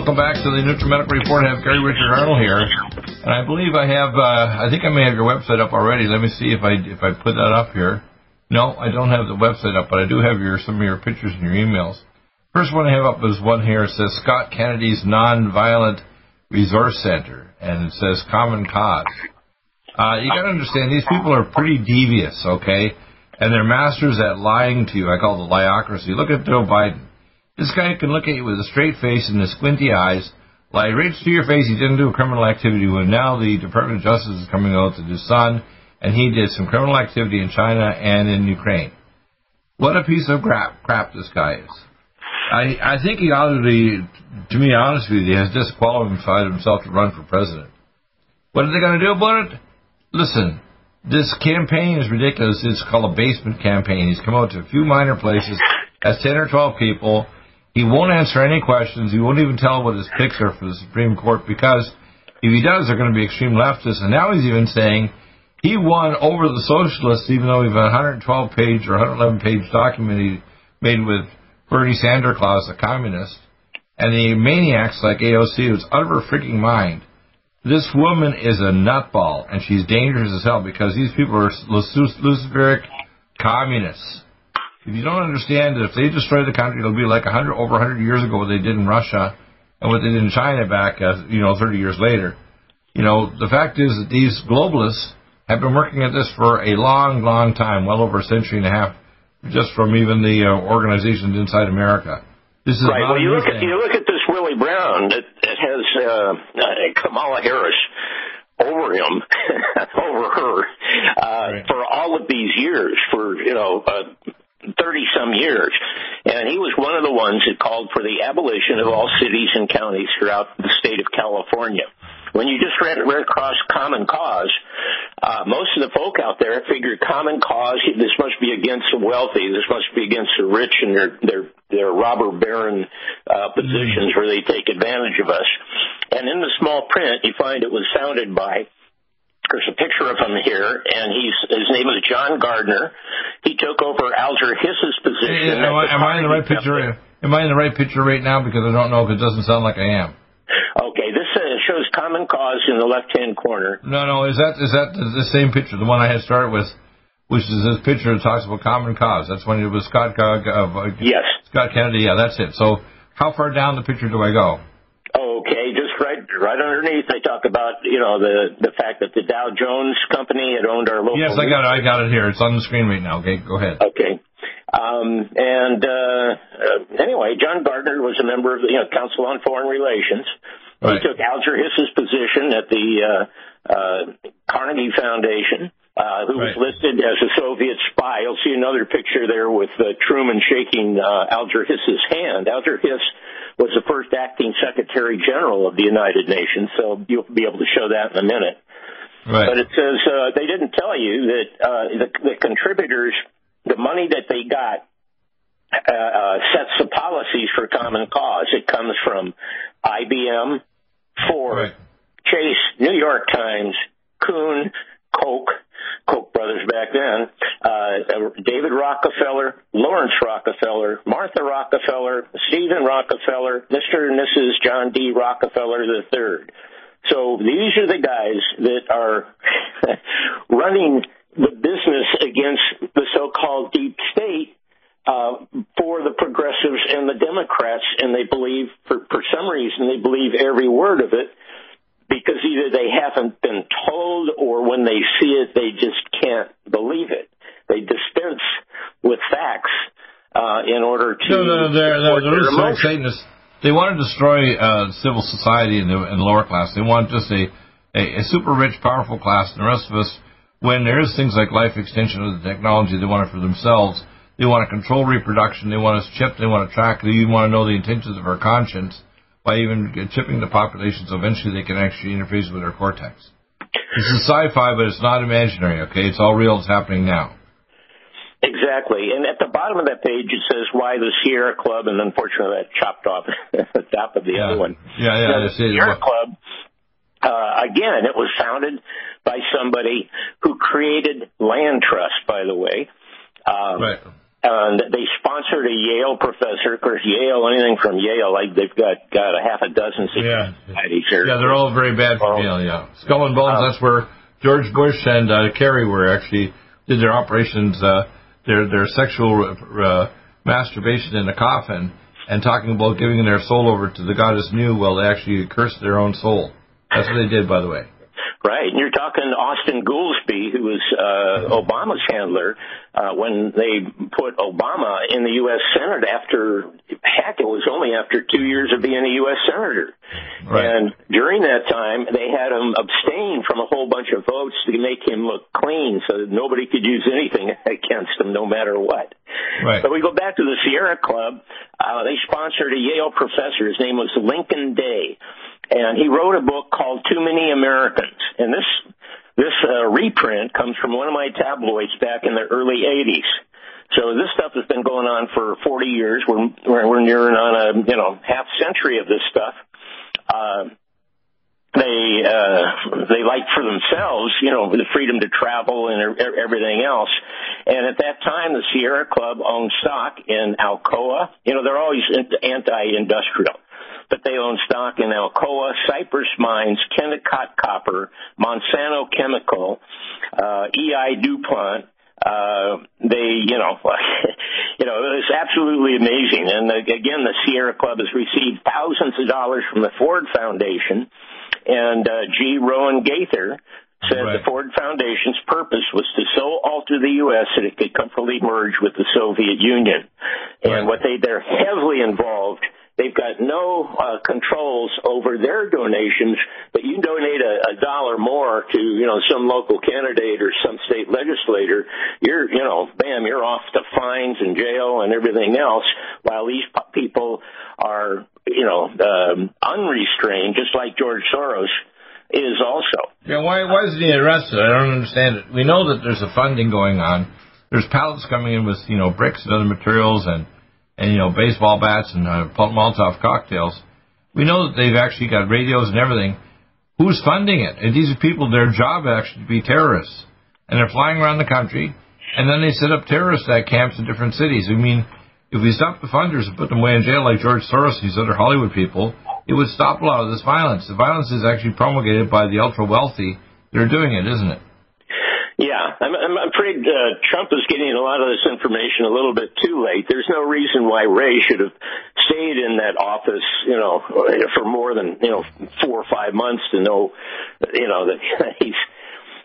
Welcome back to the NutriMedical Report. I have Gary Richard Arnold here, and I believe I have. Uh, I think I may have your website up already. Let me see if I if I put that up here. No, I don't have the website up, but I do have your some of your pictures and your emails. First one I have up is one here. It says Scott Kennedy's Nonviolent Resource Center, and it says Common Cause. Uh, you got to understand these people are pretty devious, okay, and they're masters at lying to you. I call it the liocracy. Look at Joe Biden. This guy can look at you with a straight face and his squinty eyes, lie right to your face he didn't do a criminal activity when now the Department of Justice is coming out to his son, and he did some criminal activity in China and in Ukraine. What a piece of crap, crap this guy is. I, I think he ought to be, to be honest with you, he has disqualified himself to run for president. What are they going to do about it? Listen, this campaign is ridiculous. It's called a basement campaign. He's come out to a few minor places, has 10 or 12 people, he won't answer any questions. He won't even tell what his picks are for the Supreme Court because if he does, they're going to be extreme leftists. And now he's even saying he won over the socialists, even though we have a 112 page or 111 page document he made with Bernie Sanders Claus, a communist, and the maniacs like AOC who's out of her freaking mind. This woman is a nutball, and she's dangerous as hell because these people are Luciferic communists. If you don't understand that if they destroy the country, it'll be like a hundred over a hundred years ago what they did in Russia and what they did in China back, uh, you know, 30 years later. You know, the fact is that these globalists have been working at this for a long, long time, well over a century and a half, just from even the uh, organizations inside America. This is right. Well, you look at you look at this Willie Brown that, that has uh, Kamala Harris over him, over her, uh, right. for all of these years, for you know, uh, 30 some years. And he was one of the ones that called for the abolition of all cities and counties throughout the state of California. When you just read, read across Common Cause, uh, most of the folk out there figured Common Cause, this must be against the wealthy, this must be against the rich and their, their, their robber baron, uh, positions where they take advantage of us. And in the small print, you find it was founded by there's a picture of him here, and he's his name is John Gardner. He took over Alger Hiss's position. am, I, am I in the right picture? Am I in the right picture right now? Because I don't know. Because it doesn't sound like I am. Okay, this uh, shows Common Cause in the left-hand corner. No, no, is that is that the same picture, the one I had started with, which is this picture that talks about Common Cause? That's when it was Scott. Uh, uh, yes. Scott Kennedy. Yeah, that's it. So, how far down the picture do I go? Okay, right right underneath, they talk about you know the the fact that the Dow Jones company had owned our local. Yes, I got it. I got it here. It's on the screen right now. Okay, go ahead. Okay. Um, and uh, uh, anyway, John Gardner was a member of the you know, Council on Foreign Relations. Right. He took Alger Hiss's position at the uh, uh, Carnegie Foundation. Uh, who right. was listed as a Soviet spy. You'll see another picture there with uh, Truman shaking uh, Alger Hiss's hand. Alger Hiss was the first acting Secretary General of the United Nations, so you'll be able to show that in a minute. Right. But it says uh, they didn't tell you that uh, the, the contributors, the money that they got, uh, uh, sets the policies for Common Cause. It comes from IBM, Ford, right. Chase, New York Times, Kuhn, Koch, Koch brothers back then, uh, David Rockefeller, Lawrence Rockefeller, Martha Rockefeller, Stephen Rockefeller, Mr. and Mrs. John D. Rockefeller III. So these are the guys that are running the business against the so-called deep state uh, for the progressives and the Democrats, and they believe, for, for some reason, they believe every word of it because either they haven't been told or when they see it, they just can't believe it. They dispense with facts uh, in order to. No, no, no. They're, they're, they're Satanists. They want to destroy uh, civil society and the, in the lower class. They want just a, a, a super rich, powerful class, and the rest of us, when there is things like life extension of the technology, they want it for themselves. They want to control reproduction. They want us chipped. They want to track. They even want to know the intentions of our conscience by even chipping the population so eventually they can actually interface with our cortex. This is sci-fi, but it's not imaginary, okay? It's all real. It's happening now. Exactly. And at the bottom of that page, it says why the Sierra Club, and unfortunately that chopped off the top of the yeah. other one. Yeah, yeah. Now, the Sierra Club, uh, again, it was founded by somebody who created land trust, by the way. Um, right and they sponsored a Yale professor. Of course, Yale, anything from Yale, like they've got got a half a dozen yeah. here. Yeah, they're all very bad from Yale. Yeah, Skull and Bones. Uh, that's where George Bush and uh, Kerry were actually did their operations, uh, their their sexual uh, masturbation in a coffin, and talking about giving their soul over to the goddess Nu. Well, they actually cursed their own soul. That's what they did, by the way. Right, and you're talking Austin Goolsbee, who was uh, Obama's handler uh, when they put Obama in the U.S. Senate. After heck, it was only after two years of being a U.S. senator, right. and during that time they had him abstain from a whole bunch of votes to make him look clean, so that nobody could use anything against him, no matter what. Right. But we go back to the Sierra Club. Uh, they sponsored a Yale professor. His name was Lincoln Day and he wrote a book called Too Many Americans. And this this uh, reprint comes from one of my tabloids back in the early '80s. So this stuff has been going on for 40 years. We're we're nearing on a you know half century of this stuff. Uh, they uh, they like for themselves, you know, the freedom to travel and everything else. And at that time, the Sierra Club owned stock in Alcoa. You know, they're always anti-industrial but they own stock in Alcoa, Cypress Mines, Kennecott Copper, Monsanto Chemical, uh, EI DuPont, uh, they, you know, you know, it's absolutely amazing. And again, the Sierra Club has received thousands of dollars from the Ford Foundation, and uh, G. Rowan Gaither said right. the Ford Foundation's purpose was to so alter the U.S. that it could comfortably merge with the Soviet Union. And what they, they're heavily involved They've got no uh, controls over their donations, but you donate a, a dollar more to, you know, some local candidate or some state legislator, you're, you know, bam, you're off to fines and jail and everything else, while these people are, you know, um, unrestrained, just like George Soros is also. Yeah, why, why is he arrested? I don't understand it. We know that there's a funding going on. There's pallets coming in with, you know, bricks and other materials and and you know baseball bats and uh, Molotov cocktails. We know that they've actually got radios and everything. Who's funding it? And these are people. Their job actually to be terrorists, and they're flying around the country, and then they set up terrorist camps in different cities. I mean, if we stop the funders and put them away in jail like George Soros and these other Hollywood people, it would stop a lot of this violence. The violence is actually promulgated by the ultra wealthy that are doing it, isn't it? Yeah, I'm, I'm afraid uh, Trump is getting a lot of this information a little bit too late. There's no reason why Wray should have stayed in that office, you know, for more than you know four or five months to know, you know, that he's,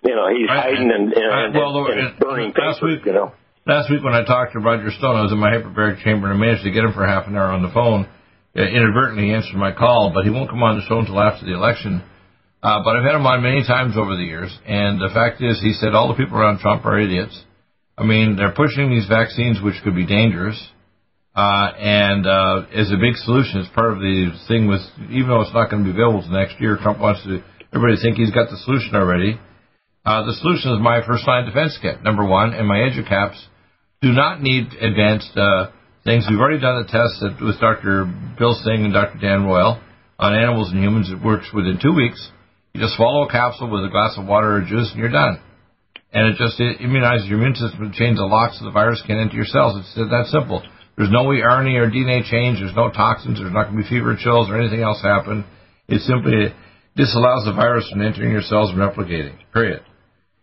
you know, he's I, hiding and, and, well, and, and burning week, you know. Last week when I talked to Roger Stone, I was in my hyperbaric chamber and I managed to get him for half an hour on the phone. Uh, inadvertently, he answered my call, but he won't come on the show until after the election. Uh, but I've had him on many times over the years, and the fact is, he said all the people around Trump are idiots. I mean, they're pushing these vaccines, which could be dangerous, uh, and uh, as a big solution, it's part of the thing with, even though it's not going to be available until next year, Trump wants to everybody think he's got the solution already. Uh, the solution is my first line defense kit, number one, and my EduCaps do not need advanced uh, things. We've already done the test with Dr. Bill Singh and Dr. Dan Royal on animals and humans. It works within two weeks. You just swallow a capsule with a glass of water or juice, and you're done. And it just it immunizes your immune system to change the locks so the virus can enter your cells. It's that simple. There's no RNA or DNA change. There's no toxins. There's not going to be fever, chills, or anything else happen. It simply disallows the virus from entering your cells and replicating. Period.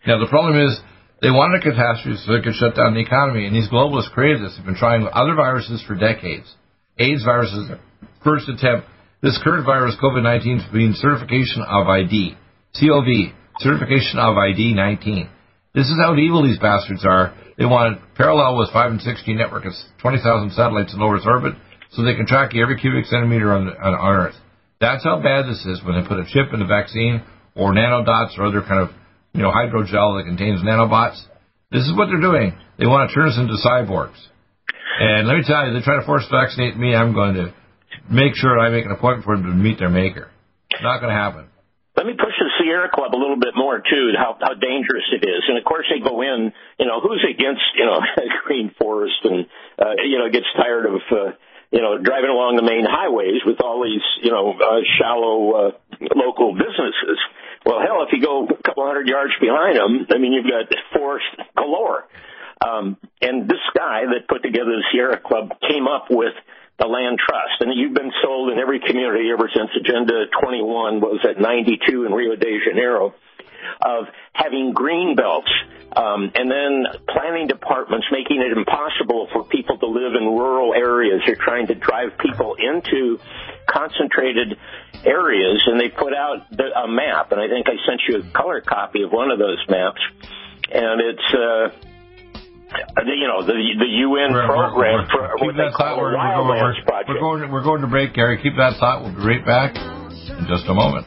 Now the problem is they wanted a catastrophe so they could shut down the economy, and these globalists created this. They've been trying other viruses for decades. AIDS viruses, first attempt this current virus, COVID-19, is being certification of ID. COV, certification of ID 19. This is how evil these bastards are. They want parallel with 5 and 6G network. It's 20,000 satellites in low Earth orbit, so they can track you every cubic centimeter on, on, on Earth. That's how bad this is when they put a chip in the vaccine or nanodots or other kind of, you know, hydrogel that contains nanobots. This is what they're doing. They want to turn us into cyborgs. And let me tell you, they try to force vaccinate me. I'm going to make sure I make an appointment for them to meet their maker. Not going to happen. Let me push the Sierra Club a little bit more too, how how dangerous it is. And of course they go in, you know, who's against, you know, green forest and uh, you know, gets tired of uh, you know, driving along the main highways with all these, you know, uh, shallow uh, local businesses. Well, hell, if you go a couple hundred yards behind them, I mean, you've got forest galore. Um, and this guy that put together the Sierra Club came up with the land trust. And you've been sold in every community ever since Agenda 21 was at 92 in Rio de Janeiro of having green belts um, and then planning departments making it impossible for people to live in rural areas. You're trying to drive people into concentrated areas, and they put out the, a map. And I think I sent you a color copy of one of those maps, and it's. Uh, Uh, you know the the UN we're, program we're, we're, for what they call we're, project. We're going, we're going to break, Gary. Keep that thought. We'll be right back in just a moment.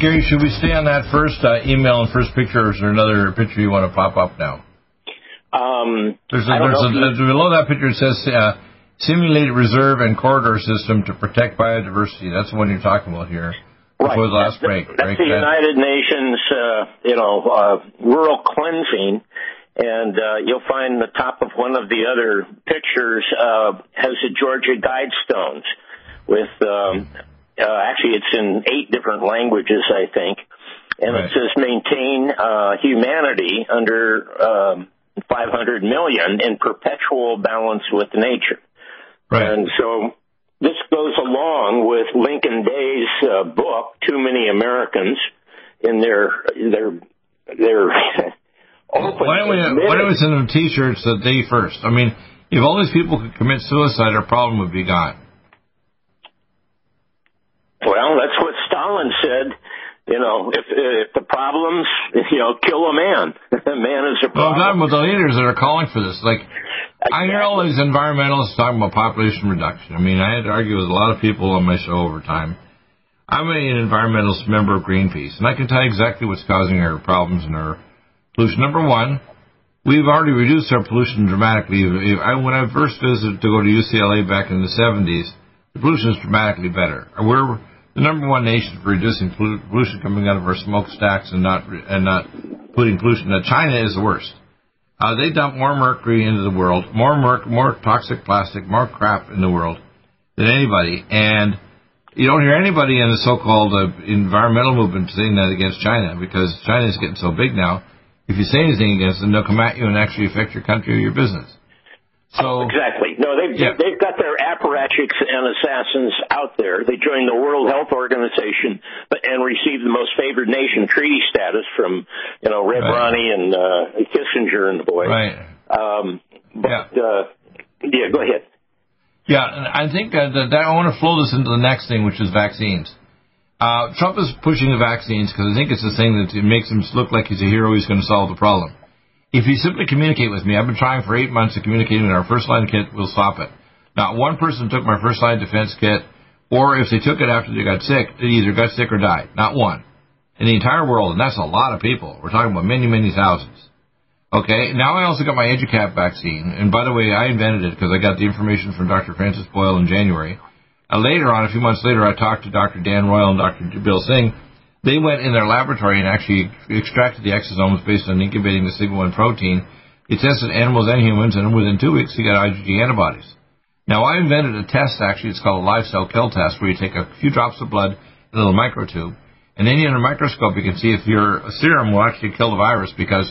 Gary, should we stay on that first uh, email and first picture, or is there another picture you want to pop up now? Um, there's a, there's a, you... below that picture it says uh, simulated reserve and corridor system to protect biodiversity. That's the one you're talking about here. Right. Before the last that's, break. That's break the that. United Nations, uh, you know, uh, rural cleansing. And uh, you'll find the top of one of the other pictures uh, has the Georgia Guidestones with um, Uh, actually, it's in eight different languages, I think. And Right. it says maintain uh, humanity under um, 500 million in perpetual balance with nature. Right. And so this goes along with Lincoln Day's uh, book, Too Many Americans, in their their their. Why don't we why don't we send them T-shirts the day first? I mean, if all these people could commit suicide, our problem would be gone. Well, that's what Stalin said. You know, if if the problems, you know, kill a man. man is a problem. Well, I'm talking about the leaders that are calling for this. Like, I hear all these environmentalists talking about population reduction. I mean, I had to argue with a lot of people on my show over time. I'm an environmentalist member of Greenpeace, and I can tell you exactly what's causing our problems and our pollution. Number one, we've already reduced our pollution dramatically. When I first visited to go to UCLA back in the 70s, the pollution is dramatically better. We're the number one nation for reducing pollution coming out of our smokestacks and not and not putting pollution. Now, China is the worst. Uh, they dump more mercury into the world, more merc, more toxic plastic, more crap in the world than anybody. And you don't hear anybody in the so-called uh, environmental movement saying that against China because China is getting so big now. If you say anything against them, they'll come at you and actually affect your country or your business. So Exactly. No, they've Yeah. they've got their apparatchiks and assassins out there. They joined the World Health Organization, and received the most favored nation treaty status from you know Red Right. Ronnie and uh, Kissinger and the boys. right. Um, but Yeah. uh, yeah, go ahead. Yeah, and I think uh, that, that I want to flow this into the next thing, which is vaccines. Uh, Trump is pushing the vaccines because I think it's the thing that it makes him look like he's a hero. He's going to solve the problem. If you simply communicate with me, I've been trying for eight months to communicate with our first line kit. We'll stop it. Not one person took my first line defense kit, or if they took it after they got sick, they either got sick or died. Not one in the entire world, and that's a lot of people. We're talking about many, many thousands. Okay, now I also got my EduCap vaccine, and by the way, I invented it because I got the information from Dr. Francis Boyle in January. Uh, later on, a few months later, I talked to Dr. Dan Royal and Dr. Bill Singh. They went in their laboratory and actually extracted the exosomes based on incubating the sigma 1 protein. They tested animals and humans, and within two weeks, they got IgG antibodies. Now, I invented a test, actually, it's called a live cell kill test, where you take a few drops of blood in a little microtube, and then in a microscope, you can see if your serum will actually kill the virus because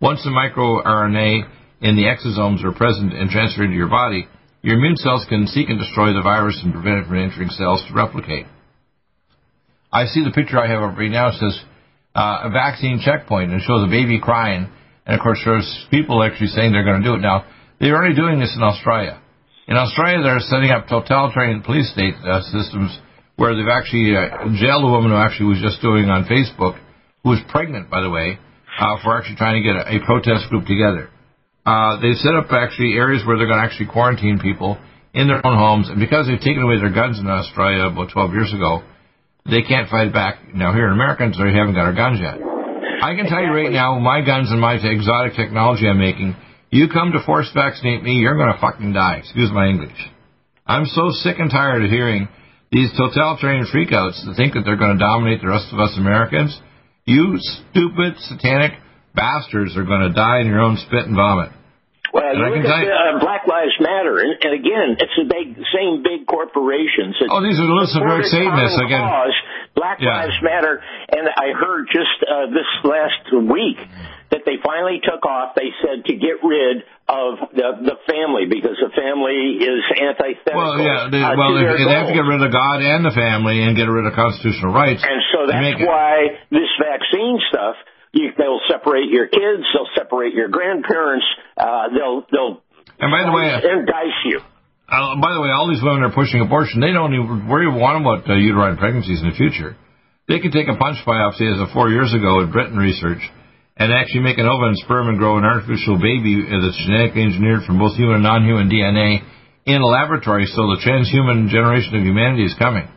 once the microRNA in the exosomes are present and transferred into your body, your immune cells can seek and destroy the virus and prevent it from entering cells to replicate. I see the picture I have up right now. It says uh, a vaccine checkpoint and it shows a baby crying. And of course, there's people actually saying they're going to do it. Now, they're already doing this in Australia. In Australia, they're setting up totalitarian police state uh, systems where they've actually uh, jailed a woman who actually was just doing on Facebook, who was pregnant, by the way, uh, for actually trying to get a, a protest group together. Uh, they've set up actually areas where they're going to actually quarantine people in their own homes, and because they've taken away their guns in Australia about 12 years ago, they can't fight back. Now here in America, they haven't got our guns yet. I can tell you right now, my guns and my exotic technology I'm making, you come to force vaccinate me, you're going to fucking die. Excuse my English. I'm so sick and tired of hearing these totalitarian freakouts that think that they're going to dominate the rest of us Americans. You stupid, satanic bastards are going to die in your own spit and vomit. Well, And you I can look tell you- uh, Black Lives Matter, and, and again, it's the big, same big corporations. that Oh, these are supported Satanists common again. Cause, Black Yeah. Lives Matter, and I heard just uh, this last week that they finally took off. They said to get rid of the the family because the family is antithetical. Well, yeah, they, uh, well, they, they have to get rid of God and the family and get rid of constitutional rights. And so that's why this vaccine stuff. You, they'll separate your kids. They'll separate your grandparents. Uh, they'll they'll And by the way, indice you. Uh, by the way, all these women are pushing abortion. They don't even worry one about uh, uterine pregnancies in the future. They can take a punch biopsy as of four years ago at Britain Research and actually make an ovum and sperm and grow an artificial baby that's genetically engineered from both human and non-human DNA in a laboratory so the transhuman generation of humanity is coming.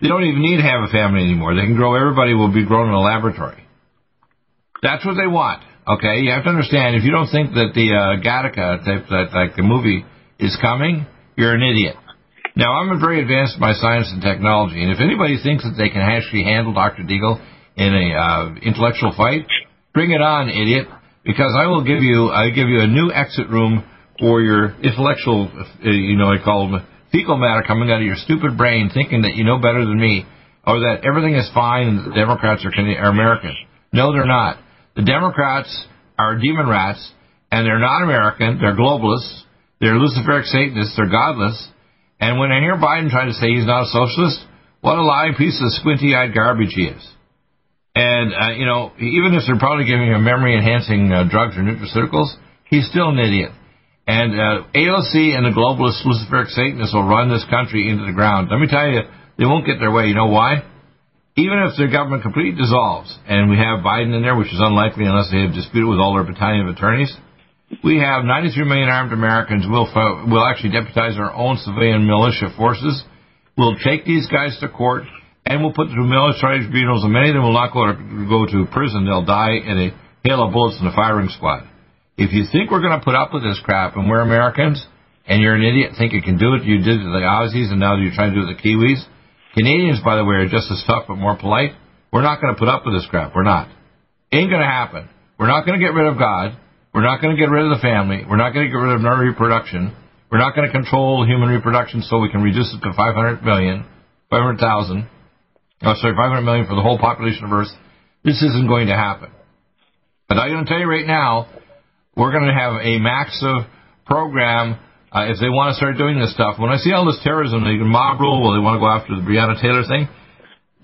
They don't even need to have a family anymore. They can grow, everybody will be grown in a laboratory. That's what they want. Okay, you have to understand. If you don't think that the uh, Gattaca, that, that like the movie, is coming, you're an idiot. Now I'm very advanced in my science and technology, and if anybody thinks that they can actually handle Dr. Deagle in a uh, intellectual fight, bring it on, idiot. Because I will give you, I give you a new exit room for your intellectual, uh, you know, I call them fecal matter coming out of your stupid brain thinking that you know better than me or that everything is fine and the Democrats are, are American. No, they're not. The Democrats are demon rats and they're not American. They're globalists. They're Luciferic Satanists. They're godless. And when I hear Biden trying to say he's not a socialist, what a lying piece of squinty-eyed garbage he is. And, uh, you know, even if they're probably giving him memory-enhancing uh, drugs or nutraceuticals, he's still an idiot. And uh, AOC and the globalist Luciferic Satanists will run this country into the ground. Let me tell you, they won't get their way. You know why? Even if their government completely dissolves, and we have Biden in there, which is unlikely unless they have disputed with all their battalion of attorneys, we have 93 million armed Americans. We'll, we'll actually deputize our own civilian militia forces. We'll take these guys to court, and we'll put them through military tribunals, and many of them will not go to, go to prison. They'll die in a hail of bullets in a firing squad. If you think we're going to put up with this crap, and we're Americans, and you're an idiot, think you can do it, you did it to the Aussies, and now you're trying to do it to the Kiwis. Canadians, by the way, are just as tough but more polite. We're not going to put up with this crap. We're not. Ain't going to happen. We're not going to get rid of God. We're not going to get rid of the family. We're not going to get rid of reproduction. We're not going to control human reproduction so we can reduce it to 500 million, 500,000. Oh, sorry, 500 million for the whole population of Earth. This isn't going to happen. But I'm going to tell you right now, we're going to have a massive program uh, if they want to start doing this stuff. When I see all this terrorism, the mob rule, well, they want to go after the Breonna Taylor thing.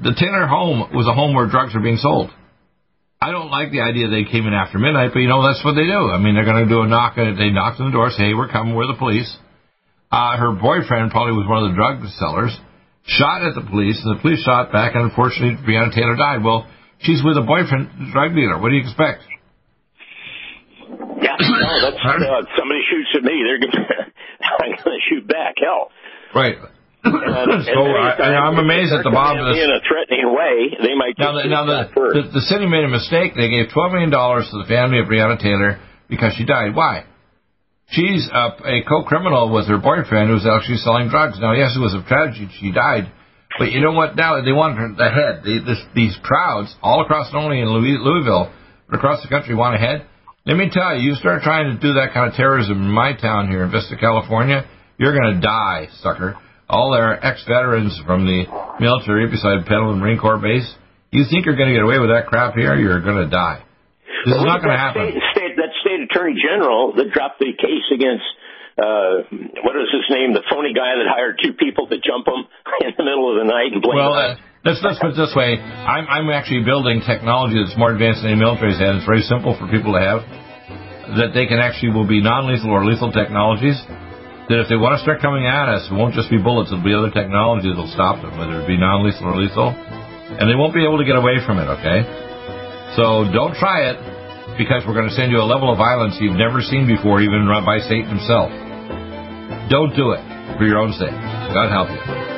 The Taylor home was a home where drugs are being sold. I don't like the idea they came in after midnight, but you know that's what they do. I mean, they're going to do a knock. They knocked on the door, say, "Hey, we're coming. We're the police." Uh, her boyfriend probably was one of the drug sellers. Shot at the police, and the police shot back, and unfortunately, Breonna Taylor died. Well, she's with a boyfriend, drug dealer. What do you expect? Yeah, no, that's uh, somebody shoots at me, they're gonna, I'm going to shoot back. Hell, right. And, so I, am amazed at the Bob. In a threatening way, they might. Now, the, now the, the, the city made a mistake. They gave twelve million dollars to the family of Breonna Taylor because she died. Why? She's a, a co-criminal with her boyfriend who's actually selling drugs. Now, yes, it was a tragedy. She died. But you know what? Now they want her the head. They, this, these crowds all across, not only in Louis, Louisville, but across the country, want a head. Let me tell you, you start trying to do that kind of terrorism in my town here in Vista, California, you're going to die, sucker all their ex-veterans from the military beside Pendleton Marine Corps base. You think you're going to get away with that crap here? You're going to die. This well, is not going to happen. State, state, that state attorney general that dropped the case against uh, what is his name? The phony guy that hired two people to jump him in the middle of the night and blame. Well, uh, let's let's put it this way. I'm I'm actually building technology that's more advanced than the military's had. It's very simple for people to have. That they can actually will be non-lethal or lethal technologies that if they want to start coming at us, it won't just be bullets, it'll be other technologies that'll stop them, whether it be non lethal or lethal. And they won't be able to get away from it, okay? So don't try it because we're going to send you a level of violence you've never seen before, even by Satan himself. Don't do it for your own sake. God help you.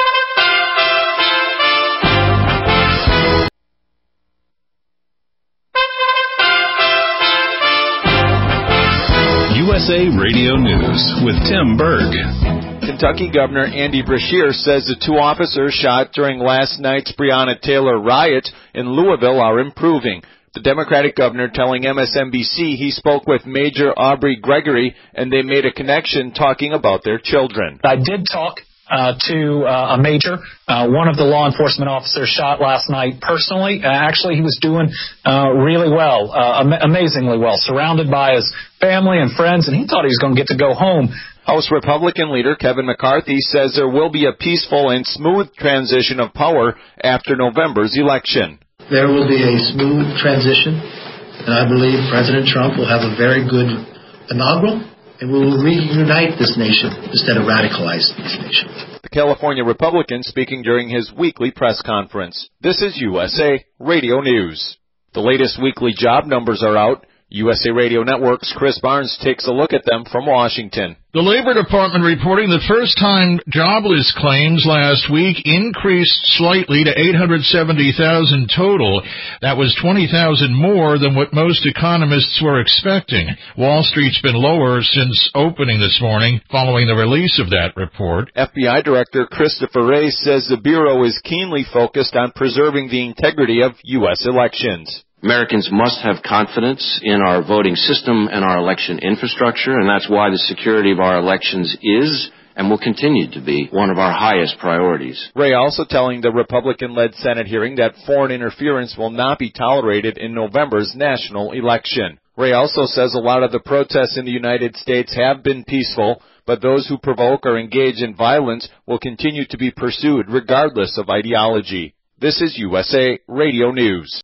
USA Radio News with Tim Berg. Kentucky Governor Andy Beshear says the two officers shot during last night's Breonna Taylor riot in Louisville are improving. The Democratic governor telling MSNBC he spoke with Major Aubrey Gregory and they made a connection talking about their children. I did talk uh, to uh, a major. Uh, one of the law enforcement officers shot last night personally. Uh, actually, he was doing uh, really well, uh, am- amazingly well, surrounded by his family and friends, and he thought he was going to get to go home. House Republican leader Kevin McCarthy says there will be a peaceful and smooth transition of power after November's election. there will be a smooth transition, and I believe President Trump will have a very good inaugural, and we will reunite this nation instead of radicalize this nation. The California Republican speaking during his weekly press conference. This is USA Radio News. The latest weekly job numbers are out. USA Radio Network's Chris Barnes takes a look at them from Washington. The Labor Department reporting the first-time jobless claims last week increased slightly to 870,000 total. That was 20,000 more than what most economists were expecting. Wall Street's been lower since opening this morning following the release of that report. FBI Director Christopher Wray says the Bureau is keenly focused on preserving the integrity of U.S. elections. Americans must have confidence in our voting system and our election infrastructure, and that's why the security of our elections is and will continue to be one of our highest priorities. Wray also telling the Republican-led Senate hearing that foreign interference will not be tolerated in November's national election. Wray also says a lot of the protests in the United States have been peaceful, but those who provoke or engage in violence will continue to be pursued regardless of ideology. This is USA Radio News.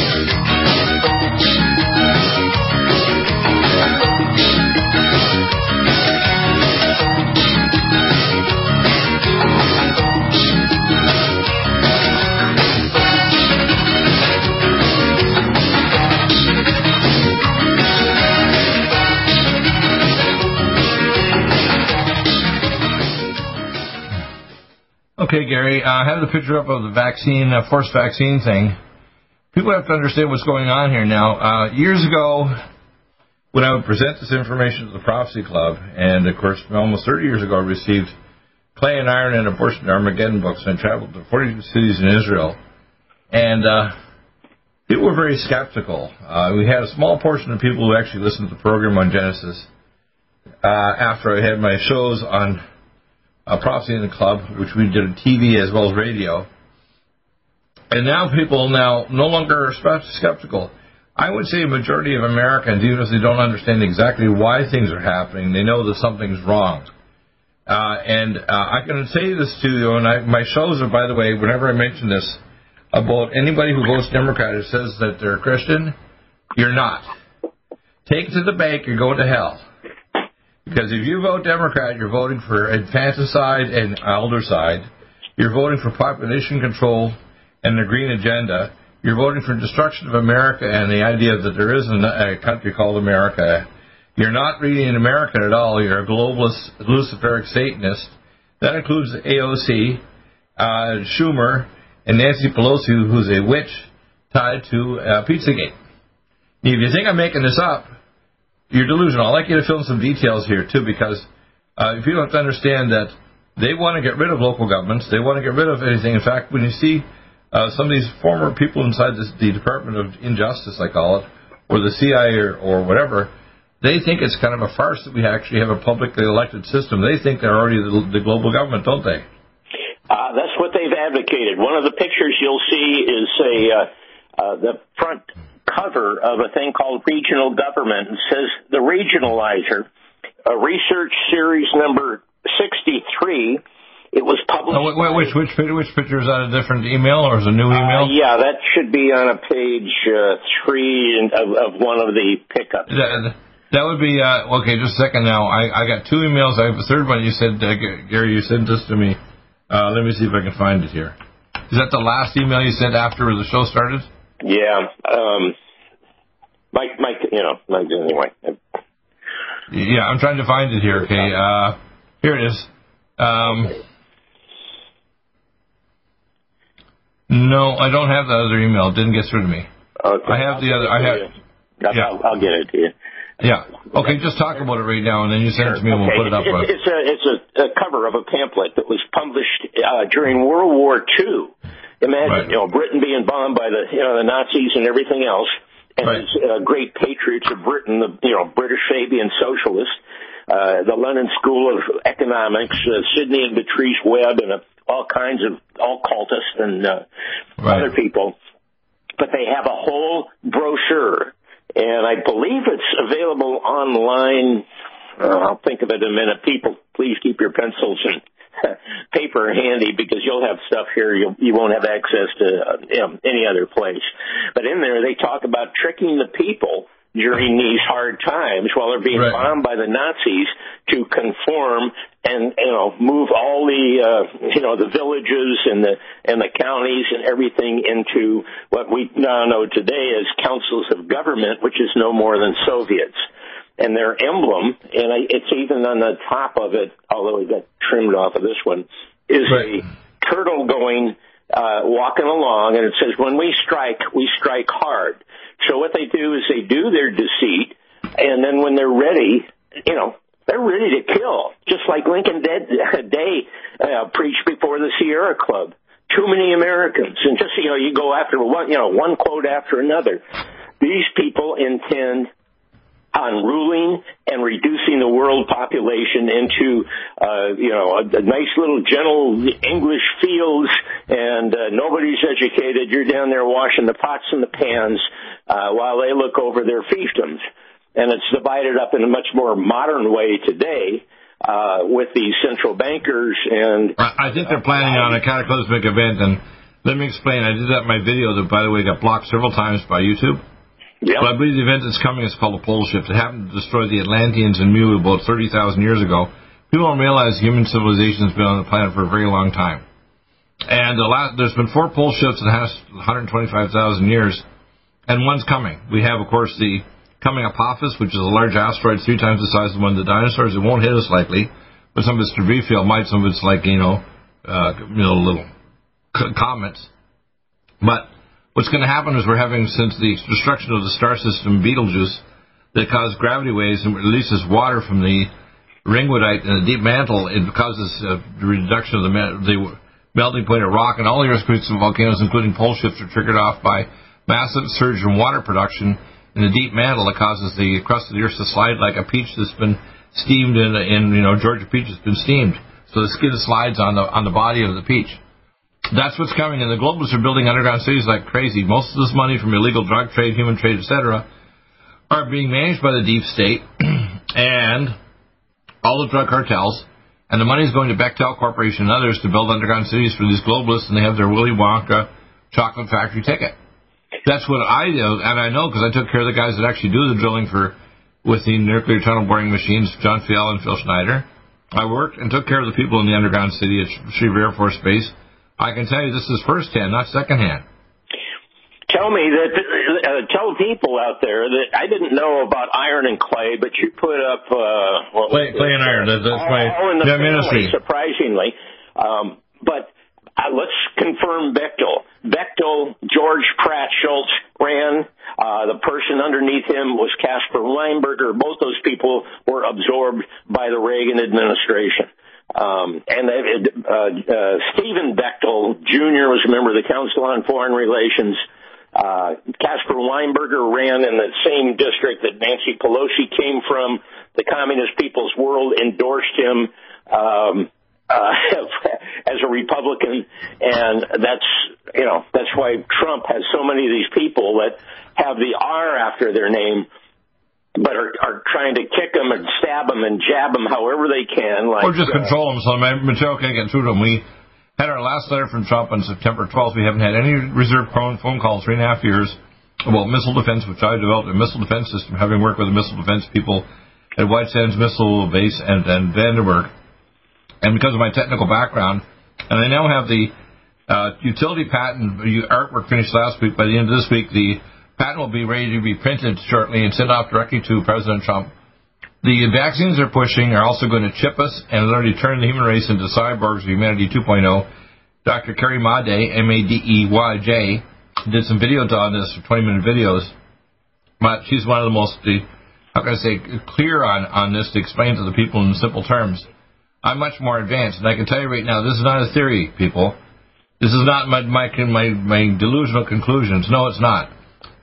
Okay, Gary, uh, I have the picture up of the vaccine, uh, forced vaccine thing. People have to understand what's going on here now. Uh, years ago, when I would present this information to the Prophecy Club, and of course, almost 30 years ago, I received Clay and Iron and Abortion Armageddon books, and traveled to 42 cities in Israel. And uh, people were very skeptical. Uh, we had a small portion of people who actually listened to the program on Genesis uh, after I had my shows on uh, Prophecy in the Club, which we did on TV as well as radio. And now people now no longer are skeptical. I would say a majority of Americans, even if they don't understand exactly why things are happening, they know that something's wrong. Uh, and uh, I can say this to you, and I, my shows are, by the way, whenever I mention this, about anybody who votes Democrat who says that they're a Christian, you're not. Take it to the bank, you're to hell. Because if you vote Democrat, you're voting for infanticide and eldercide. You're voting for population control and the green agenda. You're voting for destruction of America and the idea that there is a country called America. You're not really an American at all. You're a globalist, Luciferic Satanist. That includes AOC, uh, Schumer, and Nancy Pelosi, who's a witch tied to uh, Pizzagate. If you think I'm making this up, you're delusional. I'd like you to fill in some details here, too, because uh, people have to understand that they want to get rid of local governments. They want to get rid of anything. In fact, when you see uh, some of these former people inside this, the Department of Injustice, I call it, or the CIA or, or whatever, they think it's kind of a farce that we actually have a publicly elected system. They think they're already the, the global government, don't they? Uh, that's what they've advocated. One of the pictures you'll see is a uh, uh, the front cover of a thing called regional government and says the regionalizer, a research series number 63. It was published. Oh, wait, which which which picture is that? A different email or is it a new email? Uh, yeah, that should be on a page uh, three of, of one of the pickups. That, That would be uh, okay. Just a second now. I, I got two emails. I have a third one. You said, uh, Gary, you sent this to me. Uh, let me see if I can find it here. Is that the last email you sent after the show started? Yeah. Um, Mike, Mike, you know, Mike, anyway. Yeah, I'm trying to find it here. Okay. Uh, here it is. Um, no, I don't have the other email. It didn't get through to me. Okay. I have the other. I have. Yeah. I'll, I'll get it to you. Yeah. Okay, just talk about it right now, and then you send it to me, and we'll put it up. It's, it's a it's a, a cover of a pamphlet that was published uh, during World War II. Imagine you know Britain being bombed by the you know the Nazis and everything else, and Right. these uh, great patriots of Britain, the you know British Fabian socialists, uh, the London School of Economics, uh, Sidney and Beatrice Webb, and uh, all kinds of occultists and uh, Right. other people. But they have a whole brochure, and I believe it's available online. Uh, I'll think of it in a minute. People, please keep your pencils and paper handy because you'll have stuff here you'll, you won't have access to uh, you know, any other place. But in there, they talk about tricking the people during these hard times while they're being Right. bombed by the Nazis to conform and you know move all the uh, you know the villages and the and the counties and everything into what we now know today as councils of government, which is no more than Soviets. And their emblem, and I, it's even on the top of it, although it got trimmed off of this one, is a turtle going uh, walking along, and it says, "When we strike, we strike hard." So what they do is they do their deceit, and then when they're ready, you know, they're ready to kill, just like Lincoln Dead Day uh, preached before the Sierra Club. Too many Americans, and just you know, you go after one, you know, one quote after another. These people intend on ruling and reducing the world population into, uh, you know, a, a nice little gentle English fields, and uh, nobody's educated. You're down there washing the pots and the pans uh, while they look over their fiefdoms, and it's divided up in a much more modern way today. Uh, with these central bankers and I think they're planning on a cataclysmic event, and let me explain. I did that in my video that, by the way, got blocked several times by YouTube. Yep. But I believe the event that's coming is called a pole shift. It happened to destroy the Atlanteans in Mu about 30,000 years ago. People don't realize human civilization has been on the planet for a very long time. And the last, there's been four pole shifts in the last 125,000 years, and one's coming. We have, of course, the coming Apophis, which is a large asteroid three times the size of one of the dinosaurs. It won't hit us likely, but some of its debris field might. Some of it's like, you know, uh, you know, little comets. But what's going to happen is we're having, since the destruction of the star system Betelgeuse, that caused gravity waves and releases water from the ringwoodite in the deep mantle, it causes uh, the reduction of the, the melting point of rock, and all the earthquakes and volcanoes, including pole shifts, are triggered off by massive surge in water production in the deep mantle that causes the crust of the earth to slide like a peach that's been steamed in, in you know, Georgia peach has been steamed. So the skin slides on the on the body of the peach. That's what's coming, and the globalists are building underground cities like crazy. Most of this money from illegal drug trade, human trade, etc., are being managed by the deep state and all the drug cartels, and the money is going to Bechtel Corporation and others to build underground cities for these globalists, and they have their Willy Wonka chocolate factory ticket. That's what I do, and I know because I took care of the guys that actually do the drilling for with the nuclear tunnel boring machines, John Fiel and Phil Schneider. I worked and took care of the people in the underground city at Schriever Air Force Base. I can tell you this is first hand, not second hand. tell me that uh, tell people out there that I didn't know about iron and clay, but you put up uh, what Clay, was clay it? and iron. That, that's my all in the yeah, family, ministry. surprisingly. Um, but uh, let's confirm Bechtel. Bechtel, George Pratt Shultz ran. Uh, the person underneath him was Caspar Weinberger. Both those people were absorbed by the Reagan administration. Um, and uh, uh, Stephen Bechtel Jr. was a member of the Council on Foreign Relations. Uh, Caspar Weinberger ran in the same district that Nancy Pelosi came from. The Communist People's World endorsed him um, uh, as a Republican, and that's you know that's why Trump has so many of these people that have the R after their name, but are, are trying to kick them and stab them and jab them however they can. Like or just uh, control them so my material can't get through to them. We had our last letter from Trump on September 12th. We haven't had any reserve phone phone calls three and a half years. about missile defense, which I developed a missile defense system, having worked with the missile defense people at White Sands Missile Base and, and Vandenberg. And because of my technical background, and I now have the uh, utility patent artwork finished last week. By the end of this week, the patent will be ready to be printed shortly and sent off directly to President Trump. The vaccines they're pushing are also going to chip us and already turn the human race into cyborgs of humanity 2.0. Dr. Carrie Madej, M-A-D-E-Y-J, did some videos on this, 20-minute videos. But she's one of the most, how can I say, clear on, on this to explain to the people in simple terms. I'm much more advanced, and I can tell you right now, this is not a theory, people. This is not my, my, my, my delusional conclusions. No, it's not.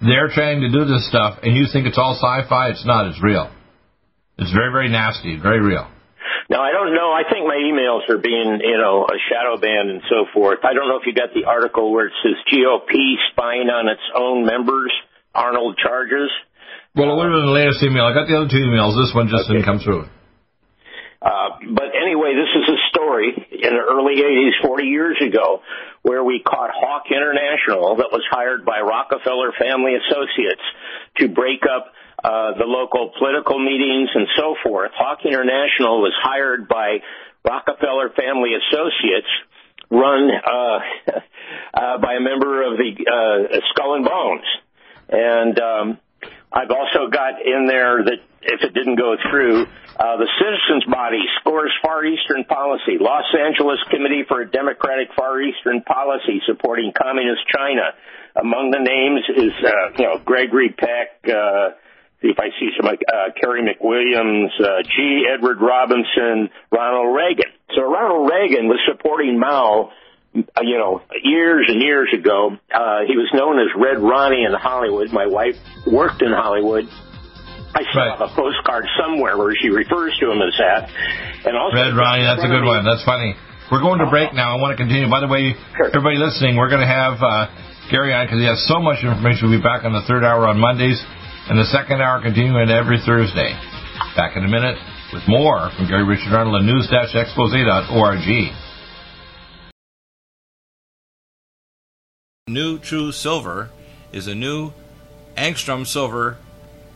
They're trying to do this stuff, and you think it's all sci-fi. It's not. It's real. It's very, very nasty. Very real. Now, I don't know. I think my emails are being, you know, a shadow banned and so forth. I don't know if you got the article where it says GOP spying on its own members, Arnold charges. Well, it would have been the latest email. I got the other two emails. This one just okay. didn't come through. Uh, but anyway, this is a story in the early 80s, 40 years ago, where we caught Hawk International that was hired by Rockefeller Family Associates to break up uh, the local political meetings and so forth. Hawk International was hired by Rockefeller Family Associates, run uh, uh, by a member of the uh, Skull and Bones. And um, I've also got in there that if it didn't go through, uh, the citizens body scores Far Eastern policy. Los Angeles Committee for a Democratic Far Eastern Policy supporting Communist China. Among the names is, uh, you know, Gregory Peck, uh, if I see some, uh, Carey McWilliams, uh, G. Edward Robinson, Ronald Reagan. So Ronald Reagan was supporting Mao, uh, you know, years and years ago. Uh, he was known as Red Ronnie in Hollywood. My wife worked in Hollywood. I still right. have a postcard somewhere where she refers to him as that. And also, Red Ronnie, that's a good one. That's funny. We're going to break now. I want to continue. By the way, sure. everybody listening, we're going to have uh, Gary on because he has so much information. We'll be back on the third hour on Mondays and the second hour continuing every Thursday. Back in a minute with more from Gary Richard Arnold at news-expose.org. New True Silver is a new angstrom silver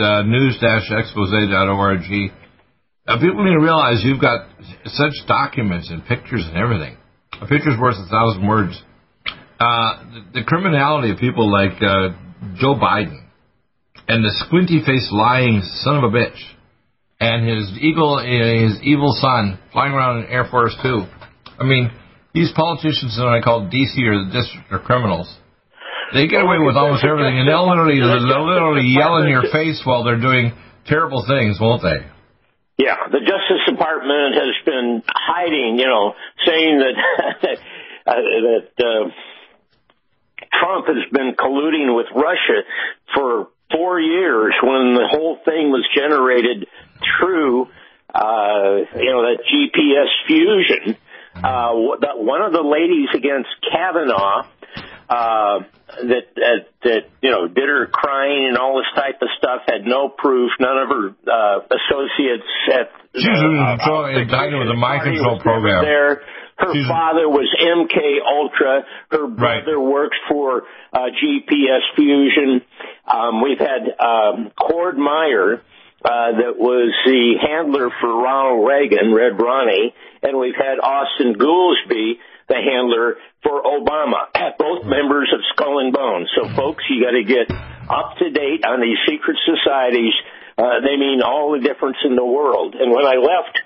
Uh, news-expose.org. Uh, people need to realize you've got such documents and pictures and everything. A picture's worth a thousand words. Uh, the, the, criminality of people like uh, Joe Biden and the squinty-faced lying son of a bitch and his eagle, his evil son flying around in Air Force Two. I mean, these politicians that I call DC or the district are criminals. They get away with almost everything, and they'll literally, they'll literally yell in your face while they're doing terrible things, won't they? Yeah, the Justice Department has been hiding, you know, saying that uh, that uh, Trump has been colluding with Russia for four years when the whole thing was generated through, uh, you know, that GPS fusion. Uh, one of the ladies against Kavanaugh uh, that, that that you know did her crying and all this type of stuff had no proof. None of her uh, associates at she's uh, uh, indicted with a mind control program. There, her she's father was MK Ultra. Her brother right. works for uh, GPS Fusion. Um, we've had um, Cord Meyer. Uh, that was the handler for Ronald Reagan, Red Ronnie, and we've had Austin Goolsbee, the handler for Obama, both members of Skull and Bones. So, folks, you got to get up to date on these secret societies. Uh, they mean all the difference in the world. And when I left,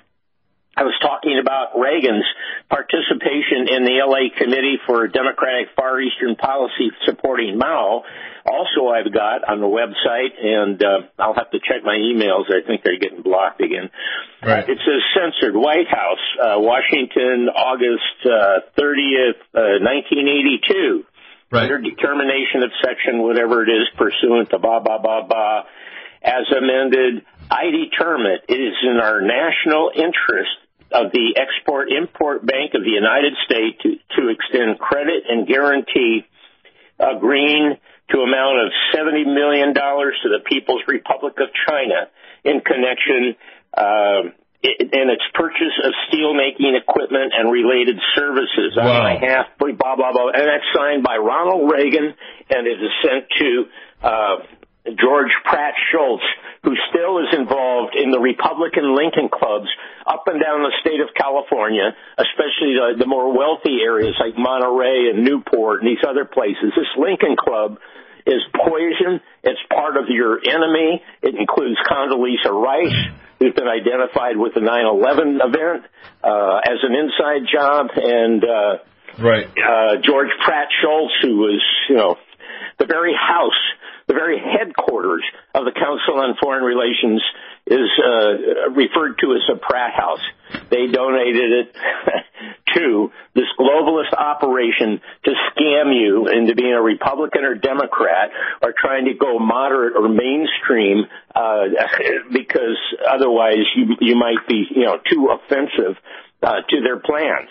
I was talking about Reagan's participation in the LA Committee for Democratic Far Eastern Policy supporting Mao also I've got on the website, and uh, I'll have to check my emails. I think they're getting blocked again. Right. It says censored White House, uh, Washington, August uh, 30th, uh, 1982. Right. Under determination of section, whatever it is, pursuant to ba ba ba ba, as amended, I determine it is in our national interest of the Export Import Bank of the United States to, to extend credit and guarantee a green to amount of $70 million to the People's Republic of China in connection uh, in its purchase of steelmaking equipment and related services wow. on behalf, blah, blah, blah. And that's signed by Ronald Reagan, and it is sent to uh, George Pratt Shultz, who still is involved in the Republican Lincoln clubs up and down the state of California, especially the, the more wealthy areas like Monterey and Newport and these other places. This Lincoln Club is poison. It's part of your enemy. It includes Condoleezza Rice, who's been identified with the 9/11 event uh, as an inside job, and uh, right uh, George Pratt Shultz, who was you know the very house the very headquarters of the Council on Foreign Relations is uh, referred to as a Pratt House. They donated it to this globalist operation to scam you into being a Republican or Democrat or trying to go moderate or mainstream uh, because otherwise you you might be you know too offensive uh, to their plans.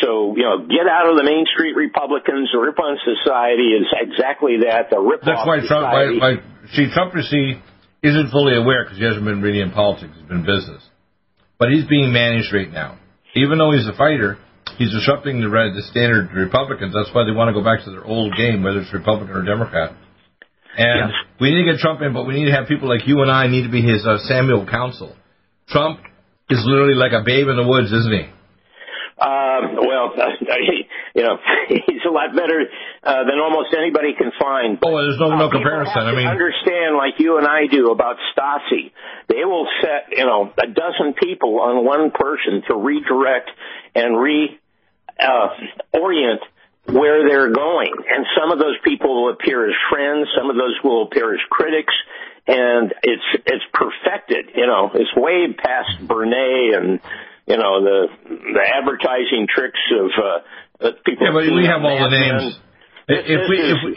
So, you know, get out of the Main Street Republicans. The Ripon society is exactly that. The rip That's why Trump, why, why, see, Trump, you see, isn't fully aware because he hasn't been really in politics. He's been business. But he's being managed right now. Even though he's a fighter, he's disrupting the, the standard Republicans. That's why they want to go back to their old game, whether it's Republican or Democrat. And yes. we need to get Trump in, but we need to have people like you and I need to be his uh, Samuel counsel. Trump is literally like a babe in the woods, isn't he? Um, he, you know, he's a lot better uh, than almost anybody can find. But, oh, there's no no uh, comparison. I mean, understand like you and I do about Stasi. They will set you know a dozen people on one person to redirect and re uh, orient where they're going, and some of those people will appear as friends, some of those will appear as critics. And it's it's perfected, you know. It's way past Bernays and you know the the advertising tricks of uh, people. Yeah, but we have all the names. If, if we if we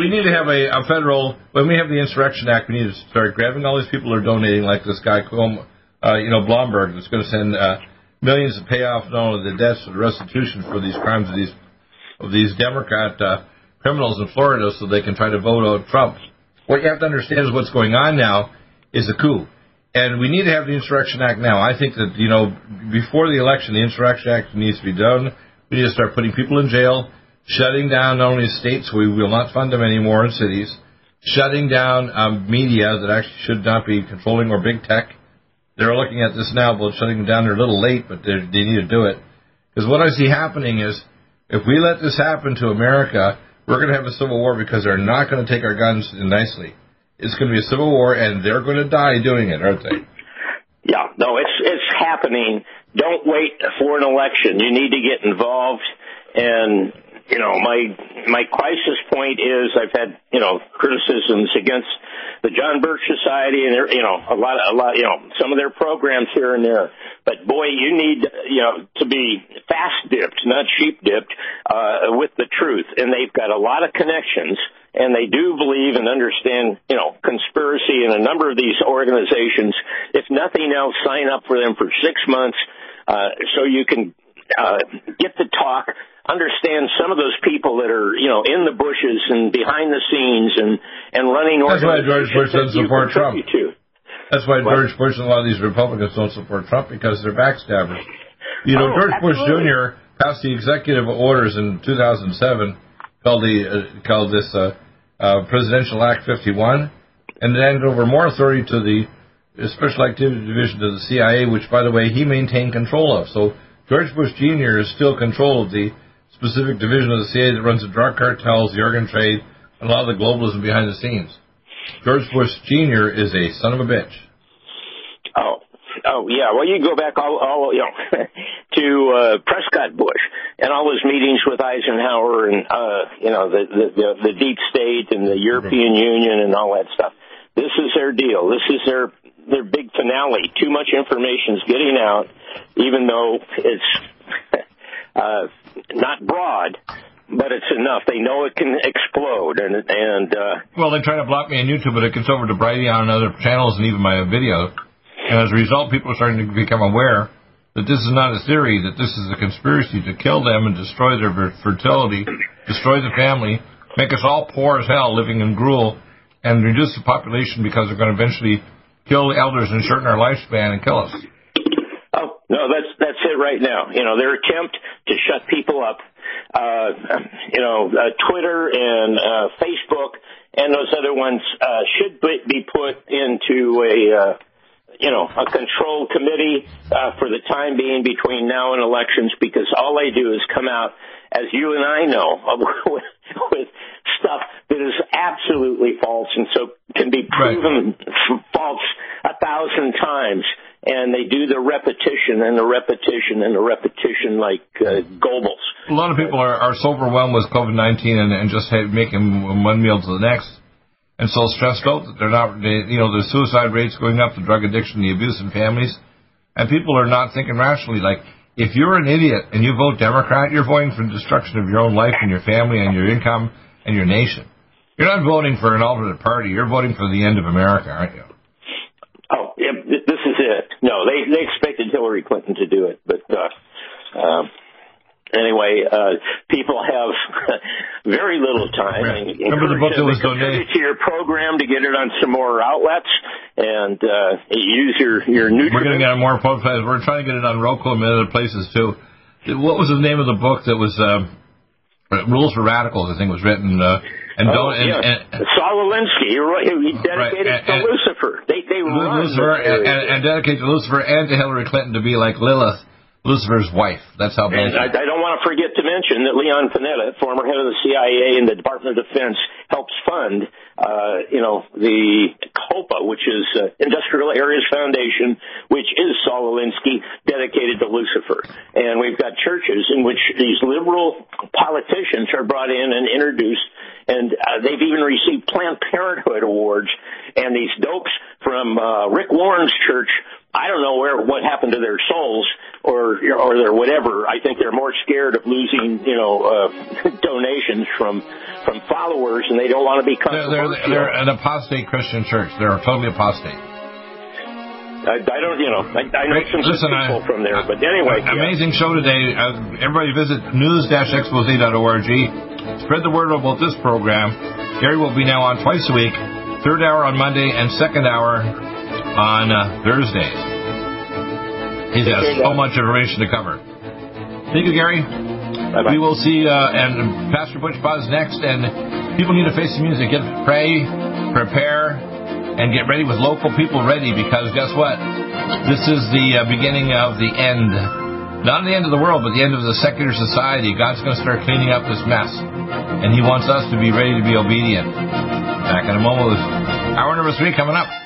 we need to have a, a federal when we have the Insurrection Act, we need to start grabbing all these people who are donating, like this guy, uh, you know, Bloomberg, that's going to send uh, millions to pay off not only the debts but the restitution for these crimes of these of these Democrat uh, criminals in Florida, so they can try to vote out Trump. What you have to understand is what's going on now is a coup. And we need to have the Insurrection Act now. I think that, you know, before the election, the Insurrection Act needs to be done. We need to start putting people in jail, shutting down not only states, we will not fund them anymore in cities, shutting down um, media that actually should not be controlling or big tech. They're looking at this now, but shutting them down. They're a little late, but they need to do it. Because what I see happening is, if we let this happen to America, we're going to have a civil war because they're not going to take our guns nicely. It's going to be a civil war, and they're going to die doing it, aren't they? Yeah, no, it's it's happening. Don't wait for an election. You need to get involved. And you know, my my crisis point is I've had you know criticisms against the John Birch Society and you know a lot a lot you know some of their programs here and there. But boy, you need you know to be fast dipped, not sheep dipped, uh, with the truth. And they've got a lot of connections and they do believe and understand, you know, conspiracy in a number of these organizations. If nothing else, sign up for them for six months uh, so you can uh, get to talk, understand some of those people that are, you know, in the bushes and behind the scenes and and running. That's why George Bush doesn't support Trump. To. That's why? George Bush and a lot of these Republicans don't support Trump because they're backstabbers. You know, oh, George absolutely. Bush Jr. passed the executive orders in 2007 called the uh, called this uh, uh, Presidential Act 51, and it handed over more authority to the Special Activity Division of the CIA, which, by the way, he maintained control of. So George Bush Jr. is still control of the specific division of the CIA that runs the drug cartels, the organ trade, and a lot of the globalism behind the scenes. George Bush Jr. is a son of a bitch. Oh, Oh yeah, well you go back all, all you know to uh, Prescott Bush and all his meetings with Eisenhower and uh, you know the, the the the deep state and the European Union and all that stuff. This is their deal. This is their their big finale. Too much information is getting out, even though it's uh, not broad but it's enough. They know it can explode, and and uh, well, they try to block me on YouTube, but it gets over to Brighteon other channels, and even my video. And as a result, people are starting to become aware that this is not a theory, that this is a conspiracy to kill them and destroy their fertility, destroy the family, make us all poor as hell living in gruel, and reduce the population because they're going to eventually kill the elders and shorten our lifespan and kill us. Oh no, that's that's it right now. You know, their attempt to shut people up. Uh, you know, uh, Twitter and uh, Facebook and those other ones uh, should be put into a uh, you know, a control committee uh, for the time being between now and elections because all they do is come out, as you and I know, with, with stuff that is absolutely false and so can be proven right. false a thousand times. And they do the repetition and the repetition and the repetition like uh, Goebbels. A lot of people are, are so overwhelmed with COVID 19 and, and just making one meal to the next and so stressed out that they're not, they, you know, the suicide rates going up, the drug addiction, the abuse in families, and people are not thinking rationally. Like, if you're an idiot and you vote Democrat, you're voting for the destruction of your own life and your family and your income and your nation. You're not voting for an alternate party. You're voting for the end of America, aren't you? Oh, yeah, this is it. No, they they expected Hillary Clinton to do it, but uh, um, anyway, uh, people have very little time. Right. Remember the book that was donated to your program to get it on some more outlets and uh, use your your new. We're going to get it more publicized. We're trying to get it on Roku and other places too. What was the name of the book that was uh, Rules for Radicals? I think was written. Uh, and oh, don't, and, yeah. and, Saul Alinsky, he dedicated right, and, to Lucifer. They they Lucifer and, and, and dedicated to Lucifer and to Hillary Clinton to be like Lilith Lucifer's wife. That's how. And I, I don't want to forget to mention that Leon Panetta, former head of the CIA and the Department of Defense, helps fund, uh, you know, the COPA, which is uh, Industrial Areas Foundation, which is Saul Alinsky, dedicated to Lucifer. And we've got churches in which these liberal politicians are brought in and introduced, and uh, they've even received Planned Parenthood awards. And these dopes from uh, Rick Warren's church I don't know where what happened to their souls or or their whatever. I think they're more scared of losing, you know, uh, donations from from followers, and they don't want to become. They're, they're, they're an apostate Christian church. They're totally apostate. I, I don't, you know, I, I know some Listen, people I, from there, but anyway. Amazing yeah. show today. Uh, everybody visit news-expose.org. Spread the word about this program. Gary will be now on twice a week, third hour on Monday and second hour on uh, Thursdays. He has got so much information to cover. Thank you, Gary. Bye-bye. We will see, uh, and Pastor Butch Buzz next, and people need to face the music. Get pray, prepare, and get ready with local people ready because guess what? This is the uh, beginning of the end. Not the end of the world, but the end of the secular society. God's going to start cleaning up this mess. And He wants us to be ready to be obedient. Back in a moment hour number three coming up.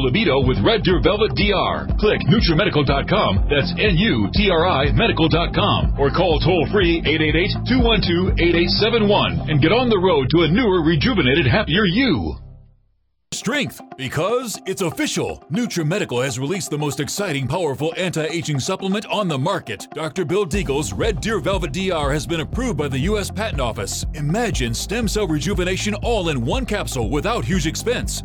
libido with Red Deer Velvet DR. Click NutriMedical.com, that's N-U-T-R-I medical.com, or call toll free 888-212-8871 and get on the road to a newer, rejuvenated, happier you. Strength, because it's official. NutriMedical has released the most exciting, powerful anti-aging supplement on the market. Dr. Bill Deagle's Red Deer Velvet DR has been approved by the U.S. Patent Office. Imagine stem cell rejuvenation all in one capsule without huge expense.